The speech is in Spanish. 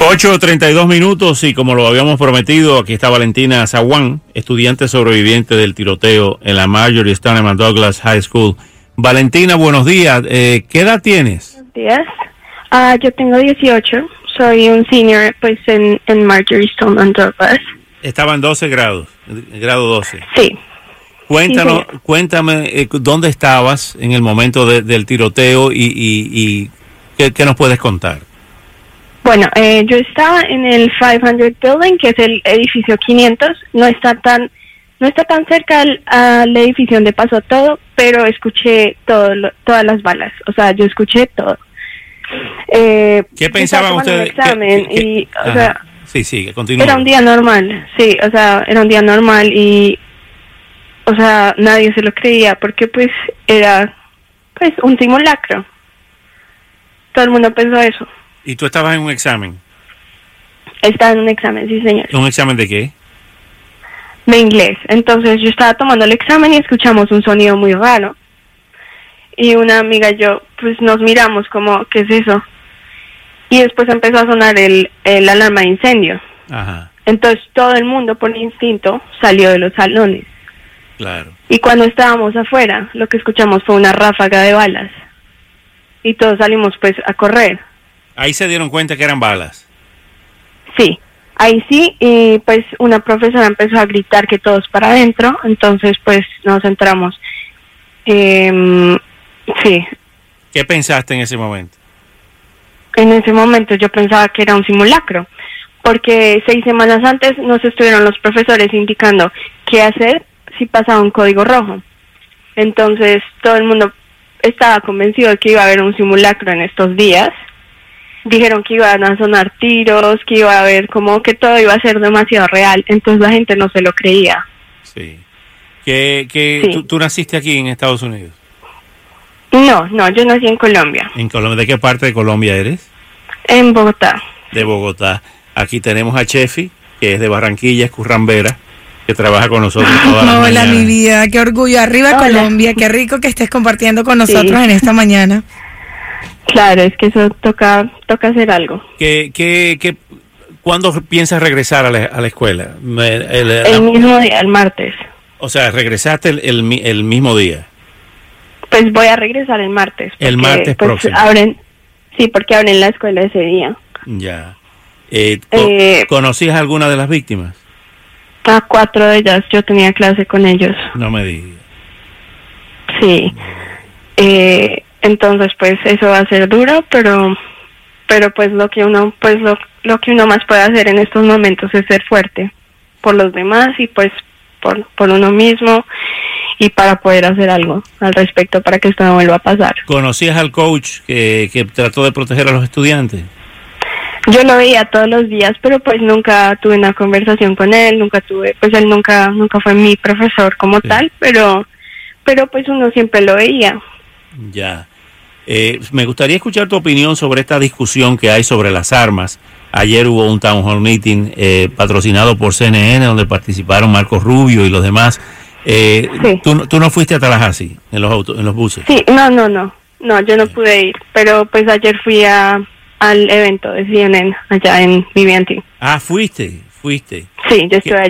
8.32 minutos y como lo habíamos prometido, aquí está Valentina Zaguán, estudiante sobreviviente del tiroteo en la Marjorie Stoneman Douglas High School. Valentina, buenos días. Eh, ¿Qué edad tienes? Buenos días. Ah, yo tengo 18. Soy un senior pues en, en Marjorie Stoneman Douglas. Estaba en 12 grados, grado 12. Sí. Cuéntanos, Sí, cuéntame eh, dónde estabas en el momento de- del tiroteo y, y- y ¿qué, qué nos puedes contar. Bueno, eh, yo estaba en el 500 Building, que es el edificio 500. No está tan no está tan cerca al, al edificio donde pasó todo, pero escuché todo, lo- todas las balas. O sea, yo escuché todo. Eh, ¿Qué pensaban ustedes? un examen ¿Qué- qué- y, o Ajá. sea, sí, sí, continúa. Era un día normal, sí, o sea, era un día normal y, o sea, nadie se lo creía porque pues era, pues, un simulacro. Todo el mundo pensó eso. ¿Y tú estabas en un examen? Estaba en un examen, sí, señor, ¿Un examen de qué? de inglés. Entonces yo estaba tomando el examen y escuchamos un sonido muy raro. Y una amiga y yo, pues, nos miramos como, ¿qué es eso? Y después empezó a sonar el, el alarma de incendio. Ajá, Entonces todo el mundo por instinto salió de los salones. claro. Y cuando estábamos afuera, lo que escuchamos fue una ráfaga de balas. Y todos salimos pues a correr. Ahí se dieron cuenta que eran balas. Sí, ahí sí, y pues una profesora empezó a gritar que todos para adentro, entonces pues nos entramos. Em, sí, ¿Qué pensaste en ese momento? en ese momento yo pensaba que era un simulacro, porque seis semanas antes nos estuvieron los profesores indicando qué hacer si pasaba un código rojo. Entonces todo el mundo estaba convencido de que iba a haber un simulacro en estos días. Dijeron que iban a sonar tiros, que iba a haber como que todo iba a ser demasiado real. Entonces la gente no se lo creía. Sí. ¿Qué, qué, Sí. tú, tú naciste aquí en Estados Unidos? No, no, yo nací en Colombia, ¿En Colombia? ¿De qué parte de Colombia eres? en Bogotá. De Bogotá. Aquí tenemos a Chefi, que es de Barranquilla, es currambera, que trabaja con nosotros todas las Hola, mañanas. mi vida, qué orgullo. Arriba Hola. Colombia, qué rico que estés compartiendo con nosotros Sí. en esta mañana. Claro, es que eso toca, toca hacer algo. ¿Qué, qué, qué, ¿Cuándo piensas regresar a la, a la escuela? El- El la- mismo día, el martes. o sea, regresaste el, el mi- el mismo día. Pues voy a regresar el martes. El martes pues, próximo. Abren, sí, porque abren la escuela ese día. Ya. Eh, Eh, ¿Conocías a alguna de las víctimas? A cuatro de ellas yo tenía clase con ellos. No me digas. Sí. Eh, entonces, pues eso va a ser duro, pero pero pues lo que uno pues lo, lo que uno más puede hacer en estos momentos es ser fuerte por los demás y pues por, por uno mismo y para poder hacer algo al respecto para que esto no vuelva a pasar. ¿Conocías al coach que, que trató de proteger a los estudiantes? Yo lo veía todos los días, pero pues nunca tuve una conversación con él, nunca tuve, pues él nunca, nunca fue mi profesor como Sí. tal, pero, pero pues uno siempre lo veía. Ya. Eh, me gustaría escuchar tu opinión sobre esta discusión que hay sobre las armas. Ayer hubo un town hall meeting eh, patrocinado por CNN donde participaron Marcos Rubio y los demás. Eh, Sí. ¿tú, no- tú no fuiste a Tallahassee en los, autos, en los buses? Sí, no, no, no, no, yo no pude ir, pero pues ayer fui a, al evento de CNN allá en Vivianti. Ah, fuiste, fuiste. Sí, yo estuve allá.